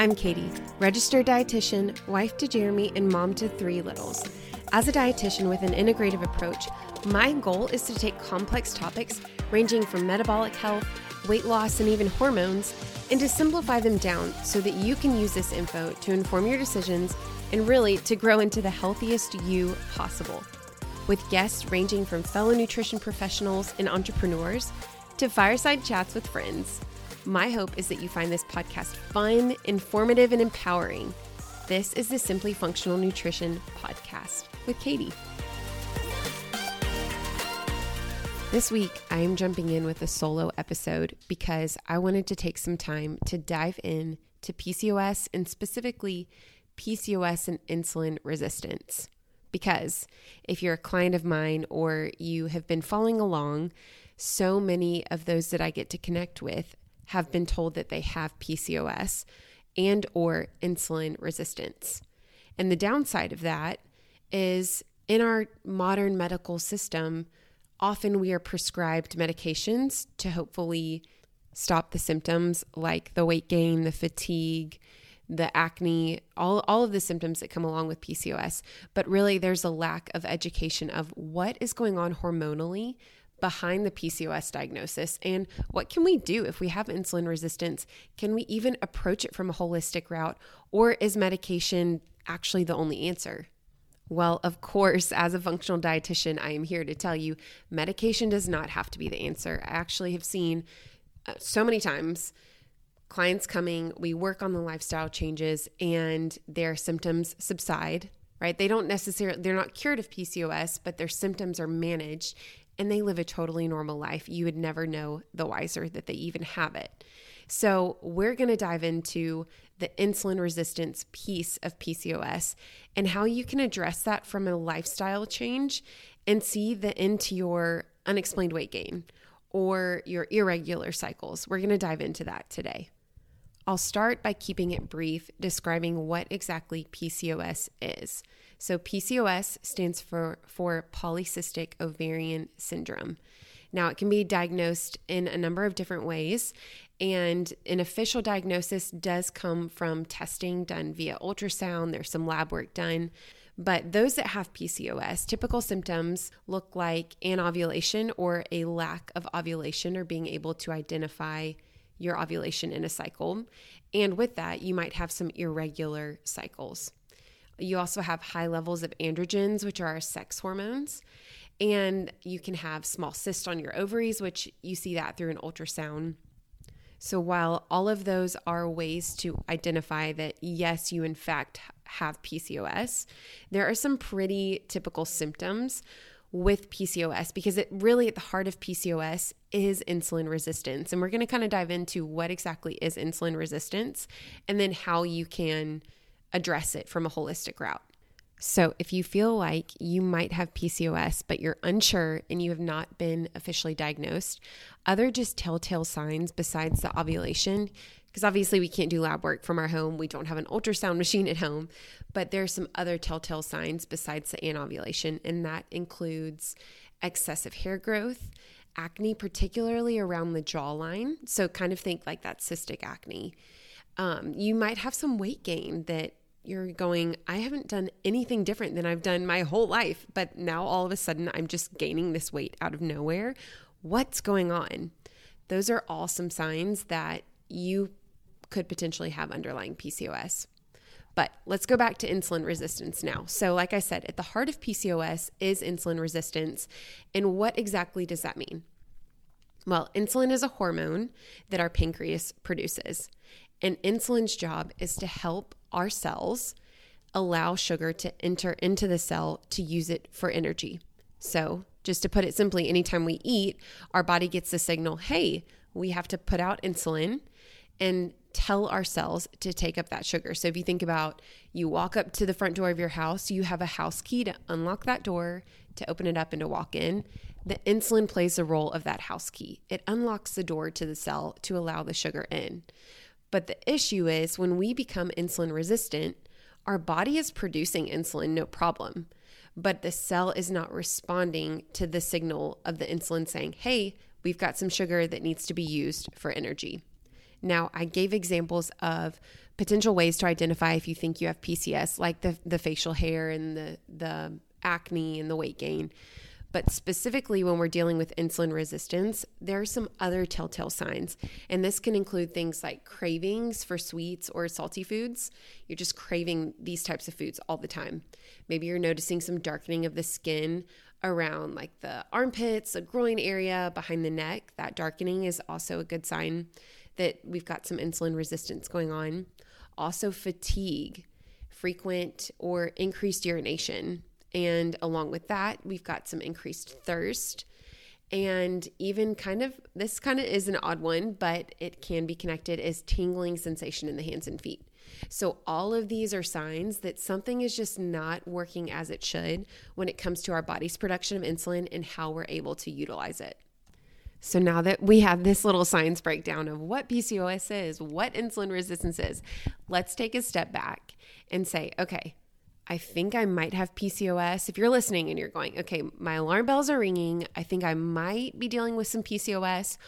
I'm Katy, registered dietitian, wife to Jeremy, and mom to three littles. As a dietitian with an integrative approach, my goal is to take complex topics ranging from metabolic health, weight loss, and even hormones, and to simplify them down so that you can use this info to inform your decisions and really to grow into the healthiest you possible. With guests ranging from fellow nutrition professionals and entrepreneurs to fireside chats with friends. My hope is that you find this podcast fun, informative, and empowering. This is the Simply Functional Nutrition Podcast with Katy. This week, I am jumping in with a solo episode because I wanted to take some time to dive in to PCOS and specifically PCOS and insulin resistance. Because if you're a client of mine or you have been following along, so many of those that I get to connect with have been told that they have PCOS and or insulin resistance. And the downside of that is in our modern medical system, often we are prescribed medications to hopefully stop the symptoms like the weight gain, the fatigue, the acne, all, all of the symptoms that come along with PCOS. But really, there's a lack of education of what is going on hormonally behind the PCOS diagnosis and what can we do if we have insulin resistance? Can we even approach it from a holistic route or is medication actually the only answer? Well, of course, as a functional dietitian, I am here to tell you medication does not have to be the answer. I actually have seen uh, so many times clients coming, we work on the lifestyle changes and their symptoms subside, right? They don't necessarily, they're not cured of PCOS, but their symptoms are managed and they live a totally normal life. You would never know the wiser that they even have it. So, we're going to dive into the insulin resistance piece of PCOS and how you can address that from a lifestyle change and see the end to your unexplained weight gain or your irregular cycles. We're going to dive into that today. I'll start by keeping it brief, describing what exactly PCOS is. So PCOS stands for for polycystic ovarian syndrome. Now, it can be diagnosed in a number of different ways, and an official diagnosis does come from testing done via ultrasound. There's some lab work done. But those that have PCOS, typical symptoms look like anovulation or a lack of ovulation or being able to identify your ovulation in a cycle. And with that, you might have some irregular cycles. You also have high levels of androgens, which are sex hormones. And you can have small cysts on your ovaries, which you see that through an ultrasound. So, while all of those are ways to identify that, yes, you in fact have PCOS, there are some pretty typical symptoms with PCOS because it really at the heart of PCOS is insulin resistance. And we're going to kind of dive into what exactly is insulin resistance and then how you can address it from a holistic route. So, if you feel like you might have PCOS, but you're unsure and you have not been officially diagnosed, other just telltale signs besides the ovulation, because obviously we can't do lab work from our home, we don't have an ultrasound machine at home, but there are some other telltale signs besides the anovulation, and that includes excessive hair growth, acne, particularly around the jawline. So, kind of think like that cystic acne. Um, you might have some weight gain that you're going, I haven't done anything different than I've done my whole life, but now all of a sudden I'm just gaining this weight out of nowhere. What's going on? Those are all some signs that you could potentially have underlying PCOS. But let's go back to insulin resistance now. So, like I said, at the heart of PCOS is insulin resistance. And what exactly does that mean? Well, insulin is a hormone that our pancreas produces. And insulin's job is to help our cells allow sugar to enter into the cell to use it for energy. So, just to put it simply, anytime we eat, our body gets the signal hey, we have to put out insulin and tell our cells to take up that sugar. So, if you think about you walk up to the front door of your house, you have a house key to unlock that door, to open it up, and to walk in. The insulin plays the role of that house key. It unlocks the door to the cell to allow the sugar in. But the issue is when we become insulin resistant, our body is producing insulin no problem, but the cell is not responding to the signal of the insulin saying, hey, we've got some sugar that needs to be used for energy. Now, I gave examples of potential ways to identify if you think you have PCS, like the, the facial hair and the, the acne and the weight gain. But specifically, when we're dealing with insulin resistance, there are some other telltale signs. And this can include things like cravings for sweets or salty foods. You're just craving these types of foods all the time. Maybe you're noticing some darkening of the skin around like the armpits, the groin area, behind the neck. That darkening is also a good sign that we've got some insulin resistance going on. Also, fatigue, frequent or increased urination. And along with that, we've got some increased thirst. And even kind of, this kind of is an odd one, but it can be connected as tingling sensation in the hands and feet. So, all of these are signs that something is just not working as it should when it comes to our body's production of insulin and how we're able to utilize it. So, now that we have this little science breakdown of what PCOS is, what insulin resistance is, let's take a step back and say, okay, I think I might have PCOS. If you're listening and you're going, okay, my alarm bells are ringing, I think I might be dealing with some PCOS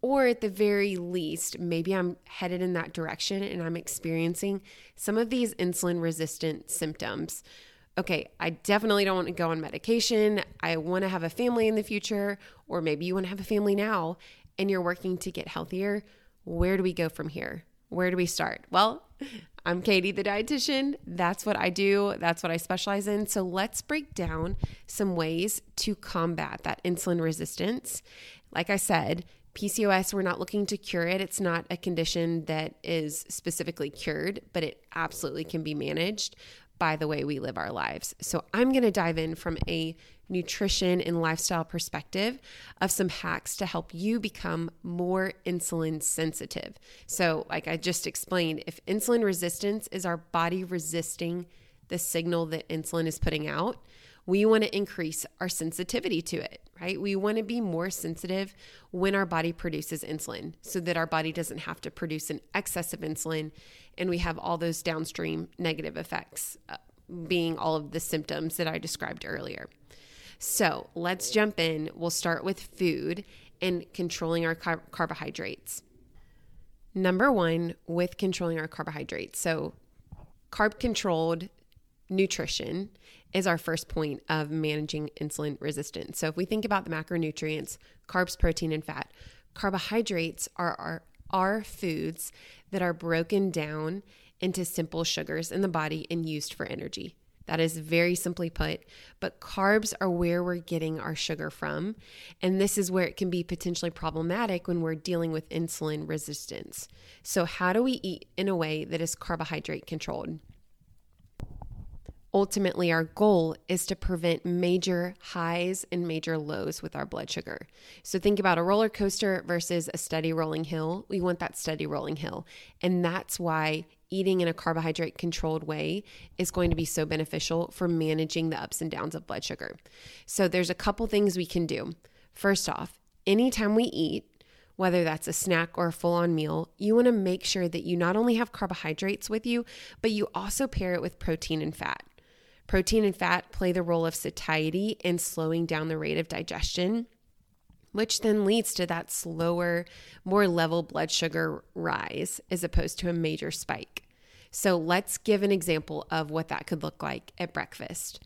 or at the very least, maybe I'm headed in that direction and I'm experiencing some of these insulin resistant symptoms. Okay, I definitely don't want to go on medication. I want to have a family in the future, or maybe you want to have a family now and you're working to get healthier. Where do we go from here? Where do we start? Well, I'm Katy, the dietitian. That's what I do, that's what I specialize in. So let's break down some ways to combat that insulin resistance. Like I said, PCOS, we're not looking to cure it. It's not a condition that is specifically cured, but it absolutely can be managed by the way we live our lives. So, I'm going to dive in from a nutrition and lifestyle perspective of some hacks to help you become more insulin sensitive. So, like I just explained, if insulin resistance is our body resisting the signal that insulin is putting out, we want to increase our sensitivity to it, right? We want to be more sensitive when our body produces insulin so that our body doesn't have to produce an excess of insulin and we have all those downstream negative effects, uh, being all of the symptoms that I described earlier. So let's jump in. We'll start with food and controlling our car- carbohydrates. Number one, with controlling our carbohydrates. So, carb controlled nutrition is our first point of managing insulin resistance. So if we think about the macronutrients, carbs, protein, and fat, carbohydrates are our, are foods that are broken down into simple sugars in the body and used for energy. That is very simply put, but carbs are where we're getting our sugar from. And this is where it can be potentially problematic when we're dealing with insulin resistance. So, how do we eat in a way that is carbohydrate controlled? Ultimately our goal is to prevent major highs and major lows with our blood sugar. So think about a roller coaster versus a steady rolling hill. We want that steady rolling hill. And that's why eating in a carbohydrate controlled way is going to be so beneficial for managing the ups and downs of blood sugar. So there's a couple things we can do. First off, anytime we eat, whether that's a snack or a full on meal, you want to make sure that you not only have carbohydrates with you, but you also pair it with protein and fat. Protein and fat play the role of satiety in slowing down the rate of digestion, which then leads to that slower, more level blood sugar rise as opposed to a major spike. So let's give an example of what that could look like at breakfast.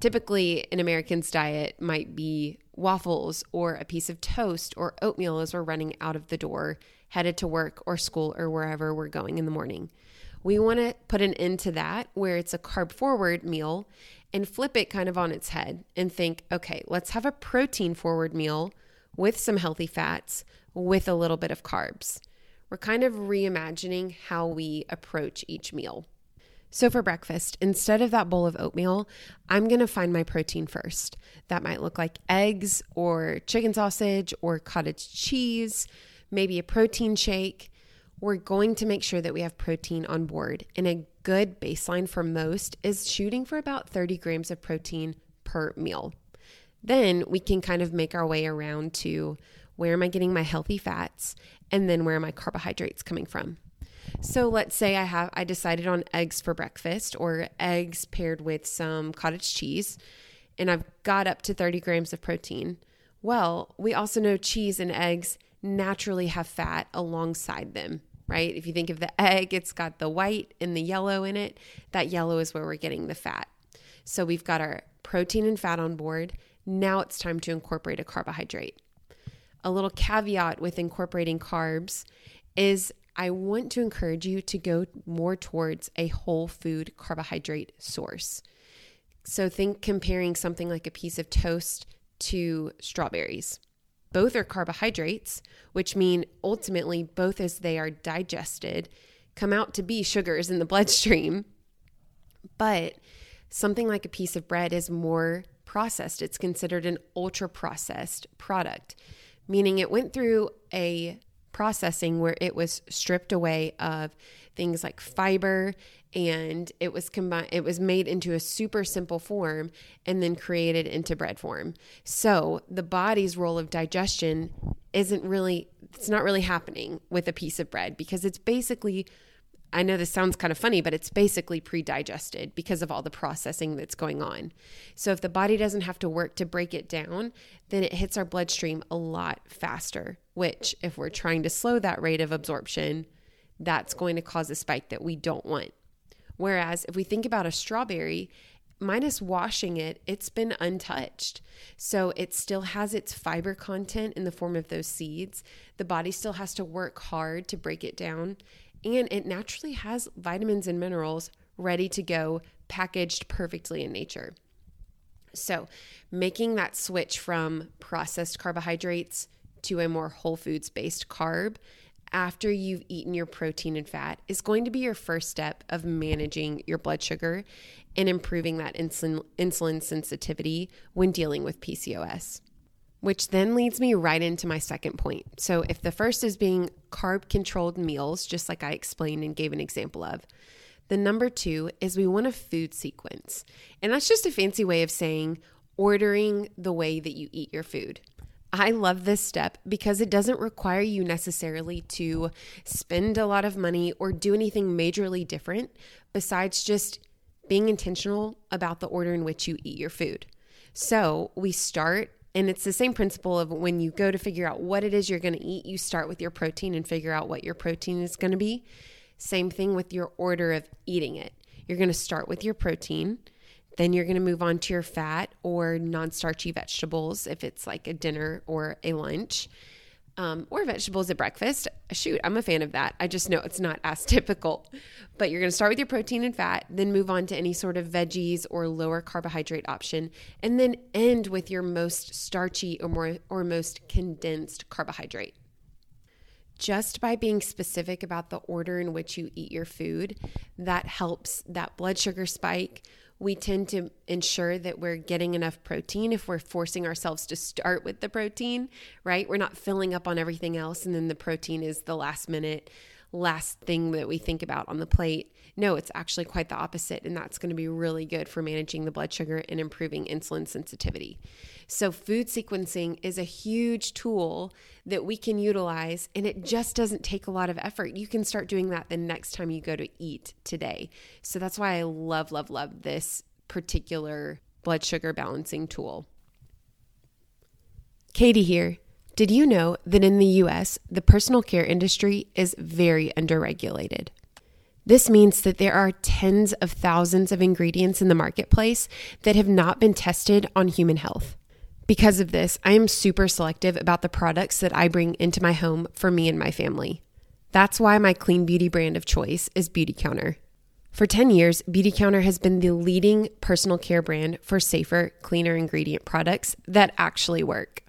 Typically, an American's diet might be waffles or a piece of toast or oatmeal as we're running out of the door, headed to work or school or wherever we're going in the morning. We want to put an end to that where it's a carb forward meal and flip it kind of on its head and think, okay, let's have a protein forward meal with some healthy fats with a little bit of carbs. We're kind of reimagining how we approach each meal. So, for breakfast, instead of that bowl of oatmeal, I'm gonna find my protein first. That might look like eggs or chicken sausage or cottage cheese, maybe a protein shake we're going to make sure that we have protein on board. And a good baseline for most is shooting for about 30 grams of protein per meal. Then we can kind of make our way around to where am I getting my healthy fats and then where are my carbohydrates coming from. So let's say I have I decided on eggs for breakfast or eggs paired with some cottage cheese and I've got up to 30 grams of protein. Well, we also know cheese and eggs naturally have fat alongside them right? If you think of the egg, it's got the white and the yellow in it. That yellow is where we're getting the fat. So we've got our protein and fat on board. Now it's time to incorporate a carbohydrate. A little caveat with incorporating carbs is I want to encourage you to go more towards a whole food carbohydrate source. So think comparing something like a piece of toast to strawberries. Both are carbohydrates, which mean ultimately, both as they are digested, come out to be sugars in the bloodstream. But something like a piece of bread is more processed. It's considered an ultra processed product, meaning it went through a processing where it was stripped away of things like fiber and it was combined it was made into a super simple form and then created into bread form. So the body's role of digestion isn't really it's not really happening with a piece of bread because it's basically I know this sounds kind of funny, but it's basically pre digested because of all the processing that's going on. So, if the body doesn't have to work to break it down, then it hits our bloodstream a lot faster, which, if we're trying to slow that rate of absorption, that's going to cause a spike that we don't want. Whereas, if we think about a strawberry, minus washing it, it's been untouched. So it still has its fiber content in the form of those seeds. The body still has to work hard to break it down and it naturally has vitamins and minerals ready to go, packaged perfectly in nature. So, making that switch from processed carbohydrates to a more whole foods based carb after you've eaten your protein and fat is going to be your first step of managing your blood sugar and improving that insulin, insulin sensitivity when dealing with PCOS which then leads me right into my second point. So, if the first is being carb controlled meals, just like I explained and gave an example of, the number two is we want a food sequence. And that's just a fancy way of saying ordering the way that you eat your food. I love this step because it doesn't require you necessarily to spend a lot of money or do anything majorly different besides just being intentional about the order in which you eat your food. So we start and it's the same principle of when you go to figure out what it is you're going to eat, you start with your protein and figure out what your protein is going to be. Same thing with your order of eating it. You're going to start with your protein, then you're going to move on to your fat or non starchy vegetables if it's like a dinner or a lunch um, or vegetables at breakfast. Shoot, I'm a fan of that. I just know it's not as typical. But you're going to start with your protein and fat, then move on to any sort of veggies or lower carbohydrate option, and then end with your most starchy or more or most condensed carbohydrate. Just by being specific about the order in which you eat your food, that helps that blood sugar spike we tend to ensure that we're getting enough protein if we're forcing ourselves to start with the protein, right? We're not filling up on everything else and then the protein is the last minute last thing that we think about on the plate. No, it's actually quite the opposite. And that's going to be really good for managing the blood sugar and improving insulin sensitivity. So, food sequencing is a huge tool that we can utilize, and it just doesn't take a lot of effort. You can start doing that the next time you go to eat today. So, that's why I love, love, love this particular blood sugar balancing tool. Katy here. Did you know that in the US, the personal care industry is very underregulated? This means that there are tens of thousands of ingredients in the marketplace that have not been tested on human health. Because of this, I am super selective about the products that I bring into my home for me and my family. That's why my clean beauty brand of choice is Beautycounter. For 10 years, Beautycounter has been the leading personal care brand for safer, cleaner ingredient products that actually work.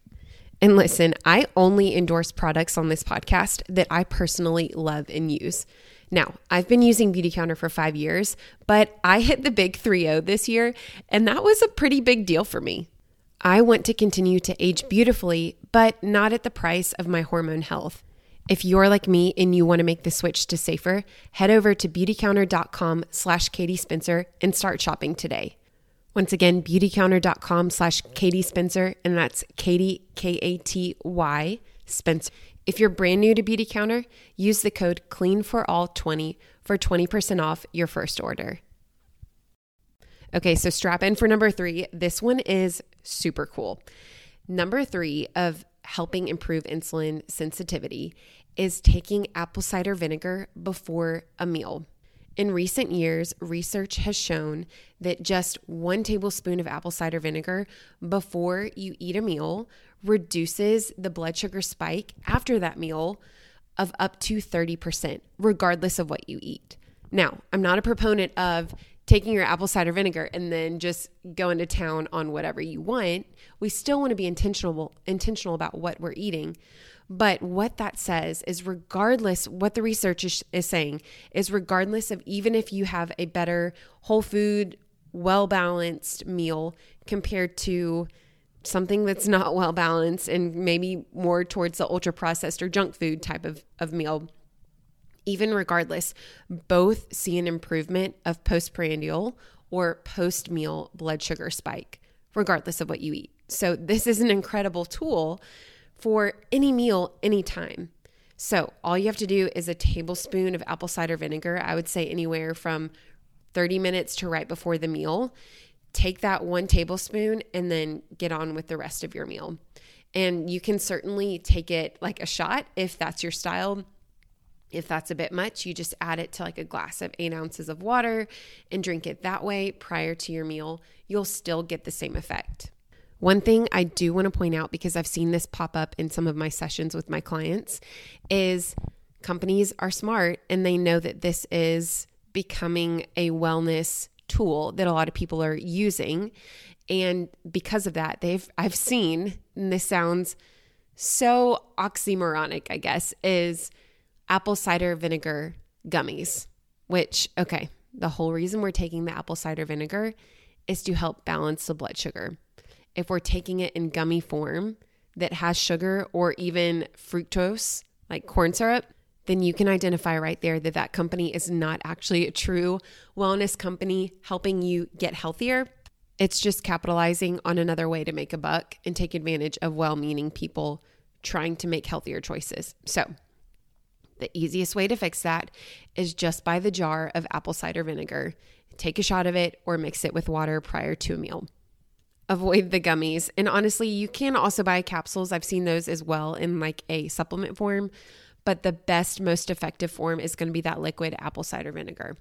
And listen, I only endorse products on this podcast that I personally love and use. Now, I've been using Beautycounter for five years, but I hit the big 3 0 this year, and that was a pretty big deal for me. I want to continue to age beautifully, but not at the price of my hormone health. If you're like me and you want to make the switch to safer, head over to beautycounter.com slash Katy Spencer and start shopping today. Once again, beautycounter.com slash Katy Spencer, and that's Katy, K A T Y, Spencer. If you're brand new to Beautycounter, use the code CLEAN4ALL20 for 20% off your first order. Okay, so strap in for number three. This one is super cool. Number three of helping improve insulin sensitivity is taking apple cider vinegar before a meal. In recent years, research has shown that just one tablespoon of apple cider vinegar before you eat a meal reduces the blood sugar spike after that meal of up to 30%, regardless of what you eat. Now, I'm not a proponent of taking your apple cider vinegar and then just going to town on whatever you want. We still want to be intentional intentional about what we're eating. But what that says is regardless what the research is, is saying is regardless of even if you have a better whole food well balanced meal compared to something that's not well balanced and maybe more towards the ultra processed or junk food type of, of meal even regardless, both see an improvement of postprandial or post meal blood sugar spike, regardless of what you eat. So, this is an incredible tool for any meal, anytime. So, all you have to do is a tablespoon of apple cider vinegar. I would say anywhere from 30 minutes to right before the meal. Take that one tablespoon and then get on with the rest of your meal. And you can certainly take it like a shot if that's your style if that's a bit much, you just add it to like a glass of eight ounces of water and drink it that way prior to your meal. You'll still get the same effect. One thing I do want to point out because I've seen this pop up in some of my sessions with my clients is companies are smart and they know that this is becoming a wellness tool that a lot of people are using. And because of that, they've I've seen, and this sounds so oxymoronic, I guess, is apple cider vinegar gummies, which, okay, the whole reason we're taking the apple cider vinegar is to help balance the blood sugar. If we're taking it in gummy form that has sugar or even fructose, like corn syrup, then you can identify right there that that company is not actually a true wellness company helping you get healthier. It's just capitalizing on another way to make a buck and take advantage of well meaning people trying to make healthier choices. So, the easiest way to fix that is just buy the jar of apple cider vinegar, take a shot of it, or mix it with water prior to a meal. Avoid the gummies. And honestly, you can also buy capsules. I've seen those as well in like a supplement form, but the best, most effective form is going to be that liquid apple cider vinegar.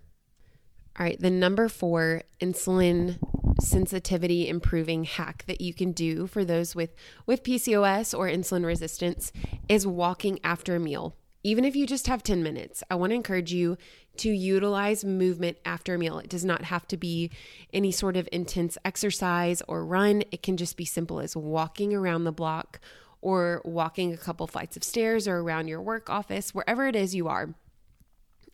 All right, the number four insulin sensitivity improving hack that you can do for those with, with PCOS or insulin resistance is walking after a meal even if you just have 10 minutes, I want to encourage you to utilize movement after a meal. It does not have to be any sort of intense exercise or run, it can just be simple as walking around the block or walking a couple flights of stairs or around your work office, wherever it is you are.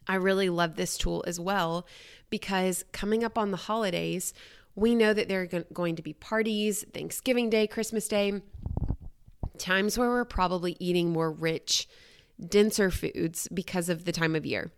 I really love this tool as well because coming up on the holidays, we know that there are going to be parties, Thanksgiving Day, Christmas Day, times where we're probably eating more rich denser foods because of the time of year.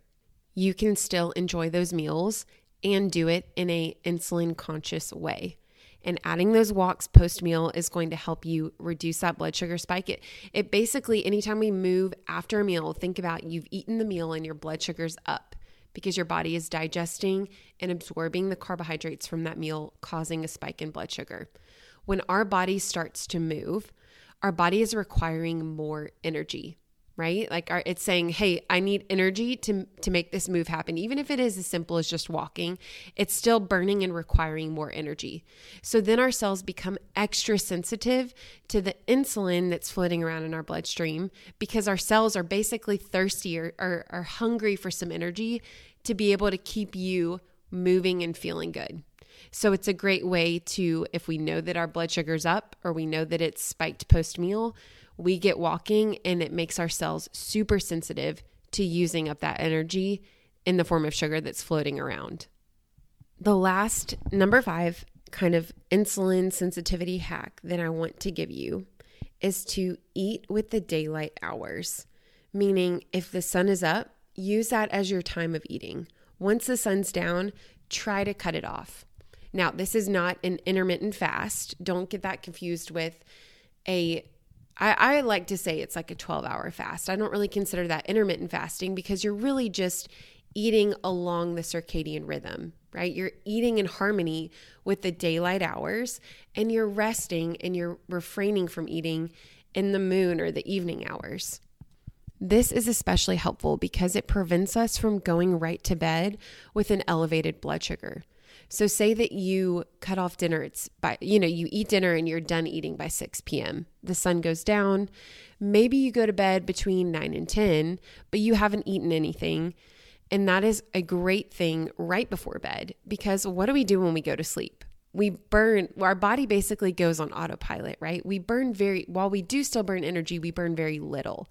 You can still enjoy those meals and do it in a insulin conscious way. And adding those walks post meal is going to help you reduce that blood sugar spike. It it basically anytime we move after a meal, think about you've eaten the meal and your blood sugar's up because your body is digesting and absorbing the carbohydrates from that meal, causing a spike in blood sugar. When our body starts to move, our body is requiring more energy right? Like our, it's saying hey i need energy to to make this move happen. Even if it is as simple as just walking it's still burning and requiring more energy. So then our cells become extra sensitive to the insulin that's floating around in our bloodstream because our cells are basically thirsty or, or are hungry for some energy to be able to keep you moving and feeling good. So it's a great way to if we know that our blood sugar's up or we know that it's spiked post meal we get walking and it makes our cells super sensitive to using up that energy in the form of sugar that's floating around. The last, number five, kind of insulin sensitivity hack that I want to give you is to eat with the daylight hours. Meaning, if the sun is up, use that as your time of eating. Once the sun's down, try to cut it off. Now, this is not an intermittent fast. Don't get that confused with a I, I like to say it's like a 12 hour fast. I don't really consider that intermittent fasting because you're really just eating along the circadian rhythm, right? You're eating in harmony with the daylight hours and you're resting and you're refraining from eating in the moon or the evening hours. This is especially helpful because it prevents us from going right to bed with an elevated blood sugar. So say that you cut off dinner, it's by, you know, you eat dinner and you're done eating by 6 p.m. The sun goes down. Maybe you go to bed between 9 and 10, but you haven't eaten anything. And that is a great thing right before bed because what do we do when we go to sleep? We burn, our body basically goes on autopilot, right? We burn very, while we do still burn energy, we burn very little.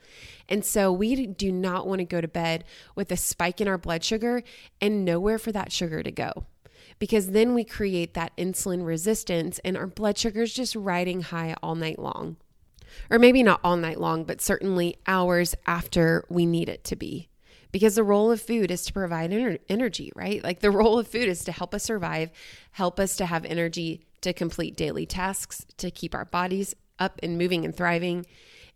And so we do not want to go to bed with a spike in our blood sugar and nowhere for that sugar to go because then we create that insulin resistance and our blood sugar is just riding high all night long. Or maybe not all night long, but certainly hours after we need it to be. Because the role of food is to provide ener- energy, right? Like the role of food is to help us survive, help us to have energy to complete daily tasks, to keep our bodies up and moving and thriving.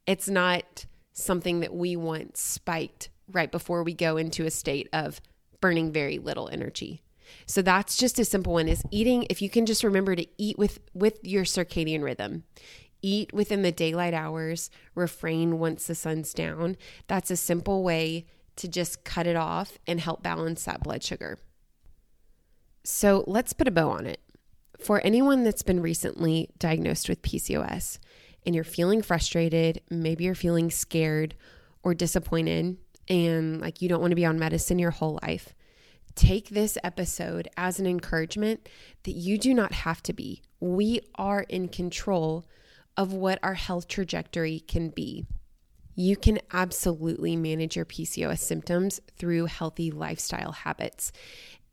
It's not something that we want spiked right before we go into a state of burning very little energy. So that's just a simple one is eating if you can just remember to eat with with your circadian rhythm. Eat within the daylight hours, refrain once the sun's down. That's a simple way to just cut it off and help balance that blood sugar. So let's put a bow on it. For anyone that's been recently diagnosed with PCOS and you're feeling frustrated, maybe you're feeling scared or disappointed, and like you don't want to be on medicine your whole life, take this episode as an encouragement that you do not have to be. We are in control of what our health trajectory can be. You can absolutely manage your PCOS symptoms through healthy lifestyle habits.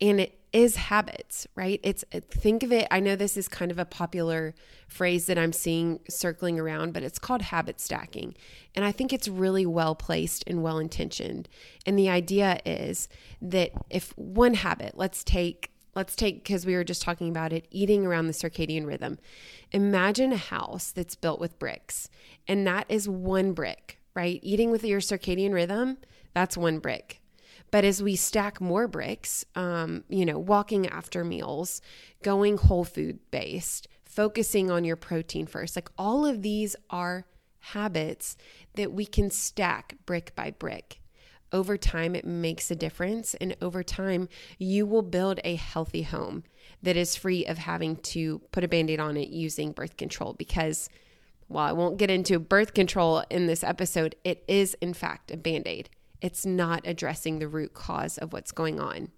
And it is habits, right? It's uh, think of it, I know this is kind of a popular phrase that I'm seeing circling around, but it's called habit stacking. And I think it's really well placed and well intentioned. And the idea is that if one habit, let's take let's take because we were just talking about it eating around the circadian rhythm imagine a house that's built with bricks and that is one brick right eating with your circadian rhythm that's one brick but as we stack more bricks, um, you know, walking after meals, going whole food based, focusing on your protein first, like all of these are habits that we can stack brick by brick. Over time, it makes a difference. And over time, you will build a healthy home that is free of having to put a band aid on it using birth control. Because while I won't get into birth control in this episode, it is, in fact, a band aid it's not addressing the root cause of what's going on.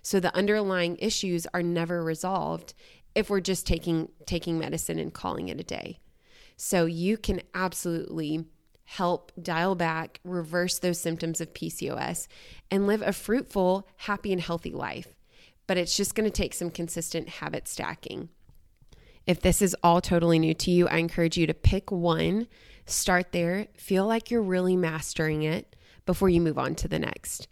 So the underlying issues are never resolved if we're just taking taking medicine and calling it a day. So you can absolutely help dial back, reverse those symptoms of PCOS and live a fruitful, happy and healthy life. But it's just going to take some consistent habit stacking. If this is all totally new to you, I encourage you to pick one, start there, feel like you're really mastering it before you move on to the next.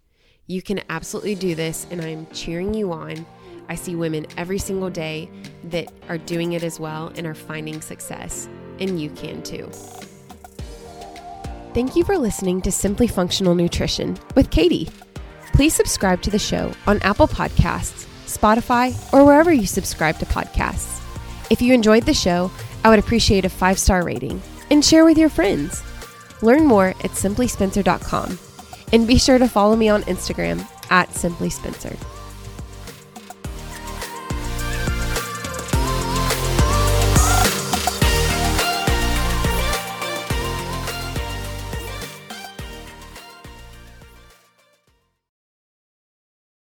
You can absolutely do this, and I'm cheering you on. I see women every single day that are doing it as well and are finding success, and you can too. Thank you for listening to Simply Functional Nutrition with Katy. Please subscribe to the show on Apple Podcasts, Spotify, or wherever you subscribe to podcasts. If you enjoyed the show, I would appreciate a five star rating and share with your friends. Learn more at simplyspencer.com and be sure to follow me on Instagram at simplyspencer.